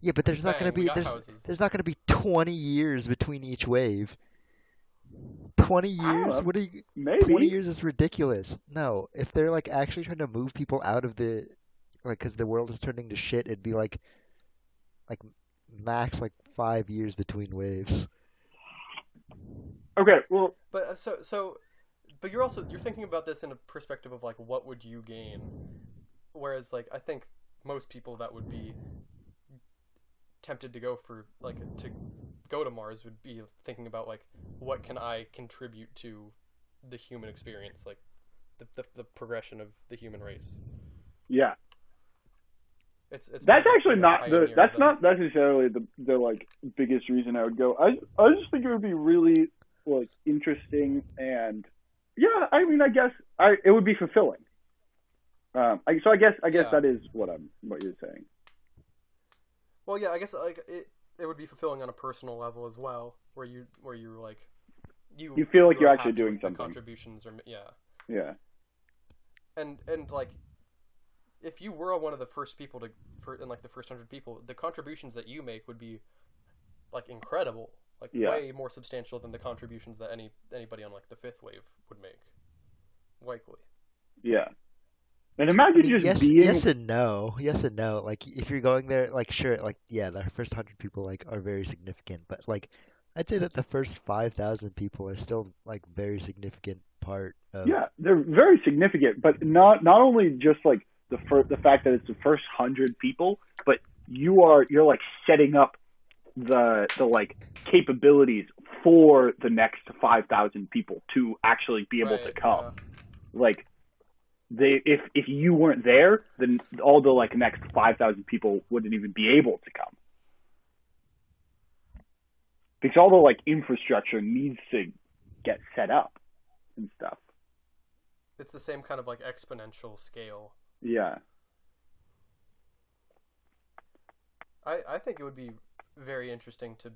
yeah, but there's not gonna be there's
houses.
there's not gonna be 20 years between each wave. 20 years? What are you?
Maybe
20 years is ridiculous. No, if they're like actually trying to move people out of the like cuz the world is turning to shit, it'd be like like max like 5 years between waves.
Okay, well,
But uh, so so, but you're also you're thinking about this in a perspective of like what would you gain, whereas like I think most people that would be tempted to go for like to go to Mars would be thinking about like what can I contribute to the human experience, like the the, the progression of the human race.
yeah.
It's it's
That's actually not the that's
than-
not necessarily the the like biggest reason I would go. I I just think it would be really like interesting and yeah, I mean I guess I it would be fulfilling. Um I, so I guess I guess
Yeah.
that is what I'm what you're saying.
Well, yeah, I guess like it it would be fulfilling on a personal level as well, where you where you're like you
You feel like
you're
actually doing something.
Contributions or yeah,
Yeah.
and and like if you were one of the first people to for in like the first hundred people, the contributions that you make would be like incredible, like
Yeah.
way more substantial than the contributions that any anybody on like the fifth wave would make, likely.
Yeah. And
I
imagine
mean,
just
yes,
being
yes and no. Yes and no. Like if you're going there, like sure, like yeah, the first hundred people like are very significant, but like I'd say that the first five thousand people are still like very significant part of.
Yeah, they're very significant, but not not only just like the fir- the fact that it's the first hundred people, but you are you're like setting up the the like capabilities for the next five thousand people to actually be able to come.
yeah.
Like they if if you weren't there, then all the like next five thousand people wouldn't even be able to come. Because all the like infrastructure needs to get set up and stuff.
It's the same kind of like exponential scale.
Yeah.
I, I think it would be very interesting to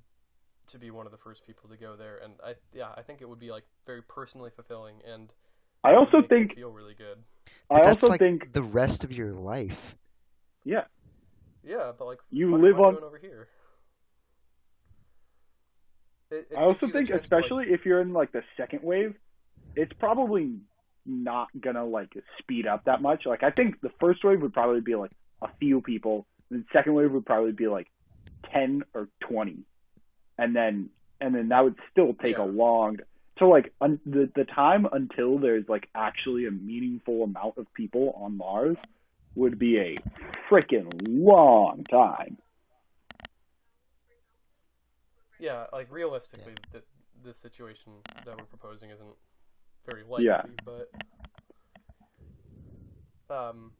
to be one of the first people to go there, and I yeah I think it would be like very personally fulfilling and
I also
make
think
feel really good.
But
I also
like
think
the rest of your life.
yeah.
Yeah, but like
You
fuck
live
am I
on-
doing over here. It, it
I also
gives you the
think
chance to, like-
especially if you're in like the second wave, it's probably not gonna like speed up that much. Like I think the first wave would probably be like a few people, and the second wave would probably be like ten or twenty, and then and then that would still take
Yeah.
a long. So like un, the the time until there's like actually a meaningful amount of people on Mars would be a freaking long time.
Yeah, like realistically, the the situation that we're proposing isn't very likely,
Yeah.
but um,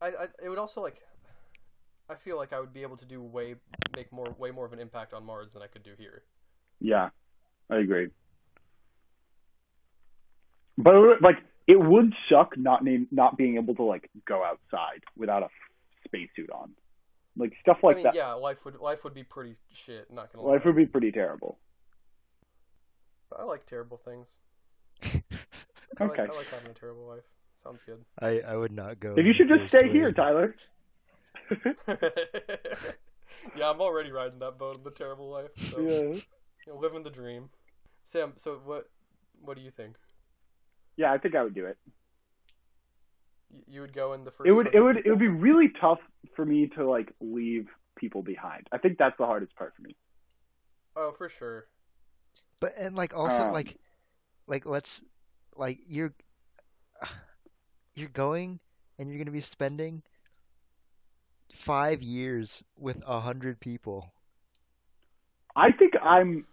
I, I it would also like I feel like I would be able to do way make more way more of an impact on Mars than I could do here.
Yeah, I agree. But like, it would suck not name, not being able to like go outside without a spacesuit on. Like stuff like
I mean,
that.
yeah, life would life would be pretty shit. Not gonna
Life
lie.
would be pretty terrible.
I like terrible things. I
Okay.
like, I like having a terrible life. Sounds good.
I I would not go.
If you should just stay here. Tyler.
yeah, I'm already riding that boat of the terrible life. So.
Yeah.
You know, living the dream. Sam, so what? What do you think?
Yeah, I think I would do it.
You, you would go in the first.
It would it
100
would it would be really tough for me to like leave people behind. I think that's the hardest part for me.
Oh, for sure.
But and like also
Um,
like like let's like you're you're going and you're gonna be spending five years with a hundred people.
I think I'm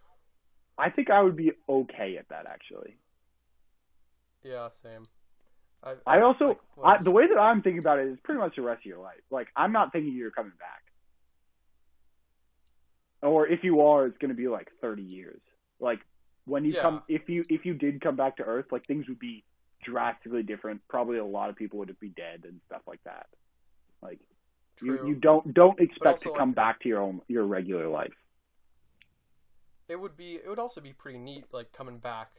I think I would be okay at that actually.
Yeah, same. I,
I also
like,
I, the way that I'm thinking about it is pretty much the rest of your life. Like I'm not thinking you're coming back. Or if you are, it's going to be like 30 years. Like when you
Yeah.
come if you if you did come back to earth, like things would be drastically different. Probably a lot of people would be dead and stuff like that. Like you,
True.
you don't don't expect to come
like-
back to your own your regular life.
It would be. It would also be pretty neat, like coming back.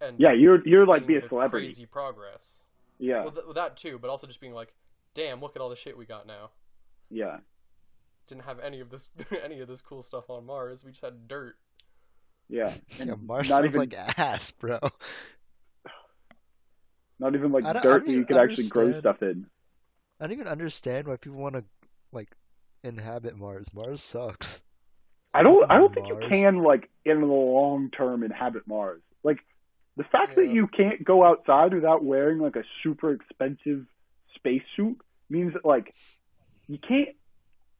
And
Yeah, you're you're like
seeing
be a celebrity.
Crazy progress.
Yeah.
Well, th- that too, but also just being like, damn, look at all the shit we got now.
Yeah.
Didn't have any of this, any of this cool stuff on Mars. We just had dirt.
Yeah.
Yeah, Mars
not even
like ass, bro.
not even like
I don't- I
dirt that you could actually grow stuff in.
I don't even understand why people want to like inhabit Mars. Mars sucks.
I don't. I don't think
Mars.
you can like in the long term inhabit Mars. Like the fact that you can't go outside without wearing like a super expensive spacesuit means that like you can't.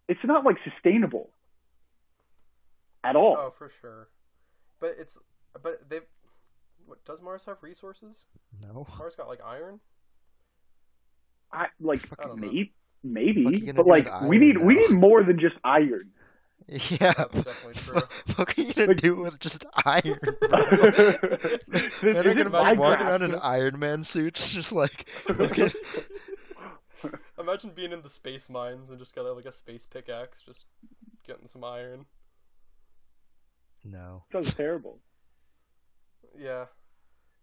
It's not like sustainable at all.
Oh, for sure. But it's, but they, what does Mars have resources?
No.
Mars got like iron.
I like
I don't know.
maybe, maybe, but like we
iron
need we need more than just iron.
Yeah.
That's definitely true.
What, what are you gonna
Like-
do with just iron? bro? Man, they're gonna be walking around in Iron Man suits, just like looking.
Imagine being in the space mines and just got like a space pickaxe, just getting some iron.
No,
Sounds terrible.
Yeah,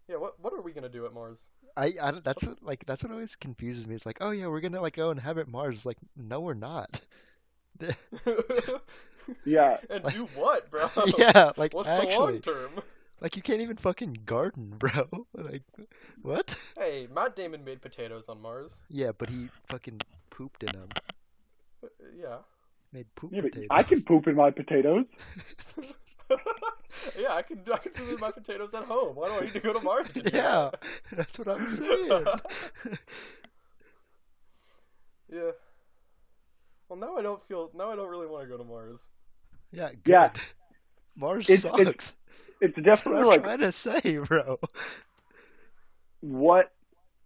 yeah. What what are we gonna do at Mars?
I, I that's what like that's what always confuses me. It's like, oh yeah, we're gonna like go inhabit Mars. It's like, no, we're not.
Yeah.
and do what, bro?
yeah, like
What's the long term?
like you can't even fucking garden, bro. Like, what?
Hey, Matt Damon made potatoes on Mars.
Yeah, but he fucking pooped in them.
Uh, Yeah.
Made poop
Yeah,
potatoes.
I can poop in my potatoes.
yeah, I can I can do my potatoes at home. Why do I need to go to Mars to
Yeah, that's what I'm saying.
Yeah. Well, now I don't feel. Now I don't really want to go to Mars.
yeah, good.
Yeah.
Mars
It's-
sucks.
it's- It's
That's what
definitely
I'm
like
trying to say, bro.
what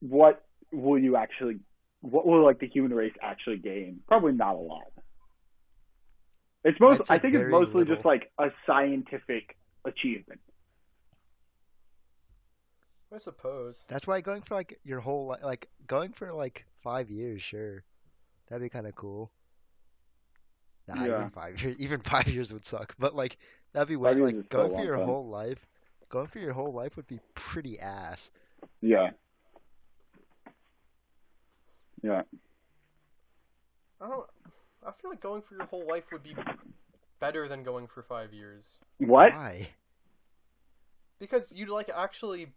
what will you actually what will like the human race actually gain? Probably not a lot. It's most
I'd
I think it's mostly
little.
just like a scientific achievement.
I suppose.
That's why going for like your whole life, like going for like five years, sure, that'd be kind of cool. Nah,
Yeah.
even five years, even five years would suck. But like that'd be
Five
way like going for your
time.
whole life. Going for your whole life would be pretty ass.
Yeah. Yeah.
I don't. I feel like going for your whole life would be better than going for five years
What?
Why?
because you'd like actually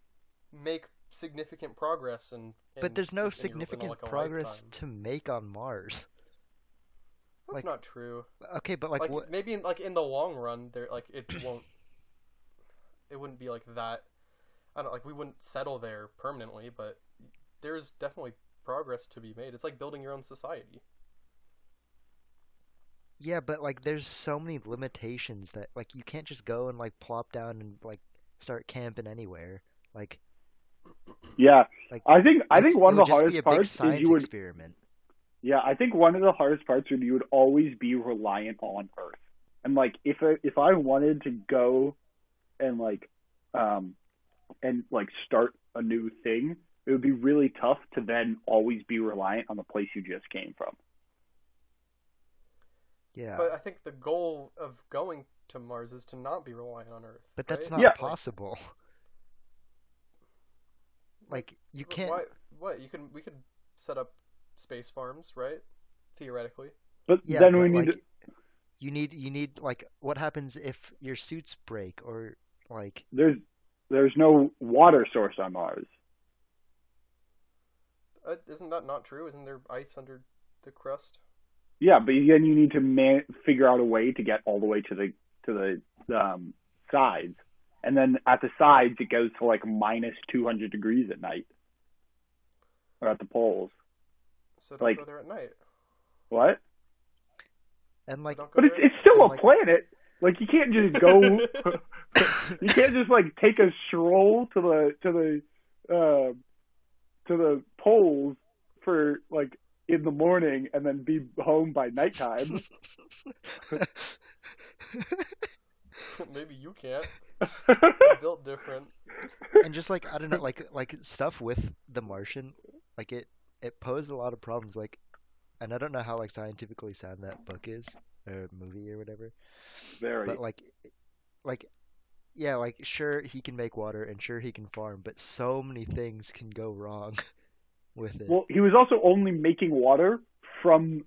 make significant progress and.
But there's no significant progress to make on Mars.
That's
like-
not true.
Okay, but like,
Like,
what?
maybe in, like in the long run, there like it won't. It wouldn't be like that. I don't like we wouldn't settle there permanently, but there's definitely progress to be made. It's like building your own society.
Yeah, but like there's so many limitations that like you can't just go and like plop down and like start camping anywhere. Like
Yeah,
like
I think I think one of the hardest parts is you would
experiment.
Yeah, I think one of the hardest parts would you would always be reliant on Earth. And like if I, if I wanted to go and like um and like start a new thing, it would be really tough to then always be reliant on the place you just came from.
Yeah.
But I think the goal of going to Mars is to not be reliant on Earth.
But that's
right?
not
Yeah.
possible. Like you can't
Why, what you can we could set up space farms, right? Theoretically.
But
yeah,
then
but,
we need
like,
to,
you need you need like what happens if your suits break or like
there's there's no water source on Mars.
Uh, isn't that not true? Isn't there ice under the crust?
Yeah, but then you need to man- figure out a way to get all the way to the to the um, sides, and then at the sides it goes to like minus two hundred degrees at night, or at the poles.
So don't
Like-
go there at night.
What?
and like
don't
But it's it's still a
like-
planet. Like you can't just go. you can't just like take a stroll to the to the uh, to the poles for like in the morning and then be home by nighttime.
Maybe you can't. You're built different.
and just like I don't know, like like stuff with the Martian, like it it posed a lot of problems. Like, and I don't know how like scientifically sound that book is or movie or whatever,
Very.
but like, like, yeah, like sure he can make water and sure he can farm, but so many things can go wrong with it.
Well, he was also only making water from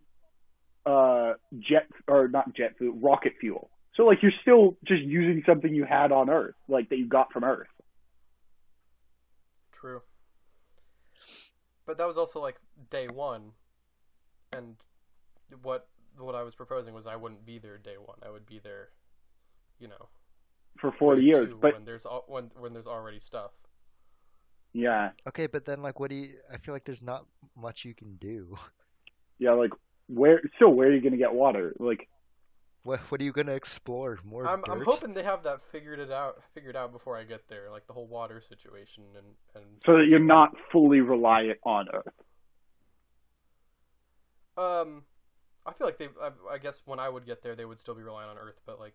uh jet or not jet fuel, rocket fuel. So like you're still just using something you had on Earth, like that you got from Earth.
True. But that was also like day one, and what what I was proposing was I wouldn't be there day one. I would be there, you know,
For 40 years, but
when there's when when there's already stuff.
Yeah,
Okay, but then like, what do you? I feel like there's not much you can do.
yeah, like where So where are you gonna get water? Like
What what are you gonna explore? More
I'm I'm hoping they have that figured it out figured out before I get there, like the whole water situation and and
so that you're not fully reliant on Earth.
um. I feel like they. I, I guess when I would get there, they would still be relying on Earth, but like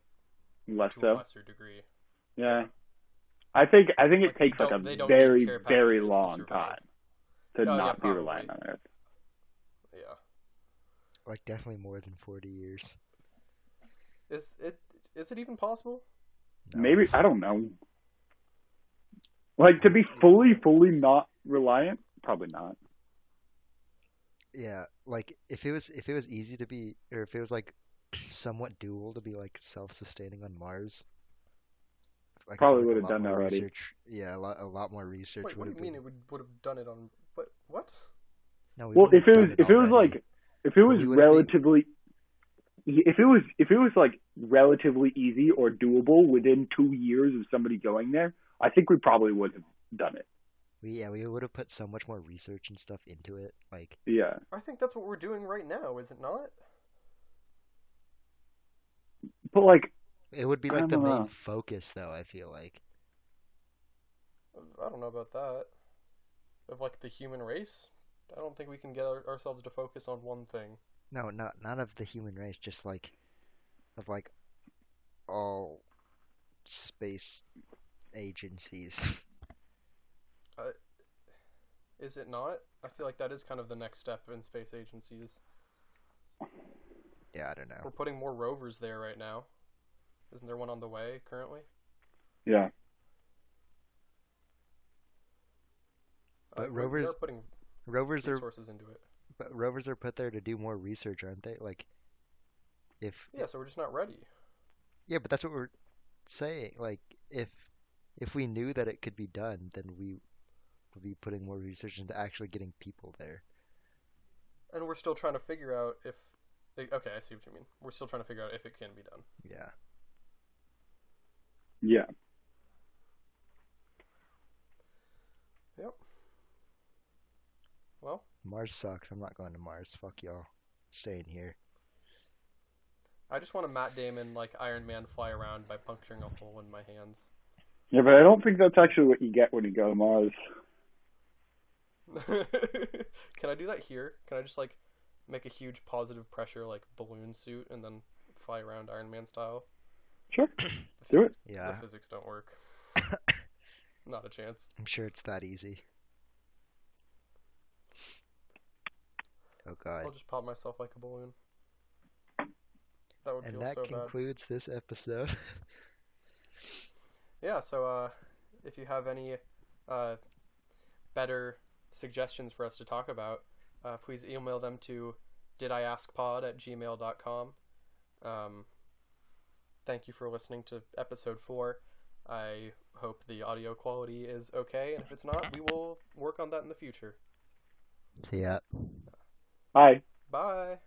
Less
to a
so.
lesser degree.
Yeah. I think I think it
Like,
takes like a very very
packages to
long time to
yeah,
not be
probably.
reliant on Earth.
Yeah.
Like definitely more than forty years.
Is it is it even possible?
No.
Maybe I don't know. Like to be fully fully not reliant, probably not.
Yeah, like if it was if it was easy to be or if it was like somewhat doable to be like self-sustaining on Mars. Like, I
Probably
feel like a
would've done
more
already.
Research, yeah, a lot a lot more research
Wait, what
would
do you
have
mean
been.
it would would have done it on what what?
No, we
Well, if it was
done
if it was like if it was
We been-
relatively if it was if it was like relatively easy or doable within 2 years of somebody going there, I think we probably would have done it.
we yeah we would have put so much more research and stuff into it. Like
Yeah.
I think that's what we're doing right now, is it not?
But like
it would be like the
don't
main
know.
focus though. I feel like
I don't know about that. Of like the human race, I don't think we can get our, ourselves to focus on one thing.
no, not not of the human race, just like of like all space agencies.
Is it not? I feel like that is kind of the next step in space agencies.
yeah, I don't know.
We're putting more rovers there right now. Isn't there one on the way currently?
yeah.
But
Uh, we- we
rovers-
are putting
Rovers are
resources into it.
but rovers are put there to do more research, aren't they? Like if
Yeah, so we're just not ready.
Yeah, but that's what we're saying. Like, if if we knew that it could be done, then we would be putting more research into actually getting people there.
And we're still trying to figure out if. Okay, I see what you mean. We're still trying to figure out if it can be done.
Yeah.
Yeah.
Yep. Well,
Mars sucks. I'm not going to Mars. Fuck y'all. Staying here.
I just want a Matt Damon like Iron Man fly around by puncturing a hole in my hands.
Yeah, but I don't think that's actually what you get when you go to Mars.
Can I do that here? Can I just like make a huge positive pressure like balloon suit and then fly around Iron Man style?
Sure.
The
Do it.
Yeah,
The physics don't work. Not a chance.
I'm sure it's that easy. Oh god.
I'll just pop myself like a balloon. That would
And
feel
that
so bad.
concludes this episode.
Yeah, so uh, if you have any uh, better suggestions for us to talk about, uh, please email them to didiaskpod at gmail.com. Um, thank you for listening to episode 4. I hope the audio quality is okay, and if it's not, we will work on that in the future.
See ya.
Bye.
Bye!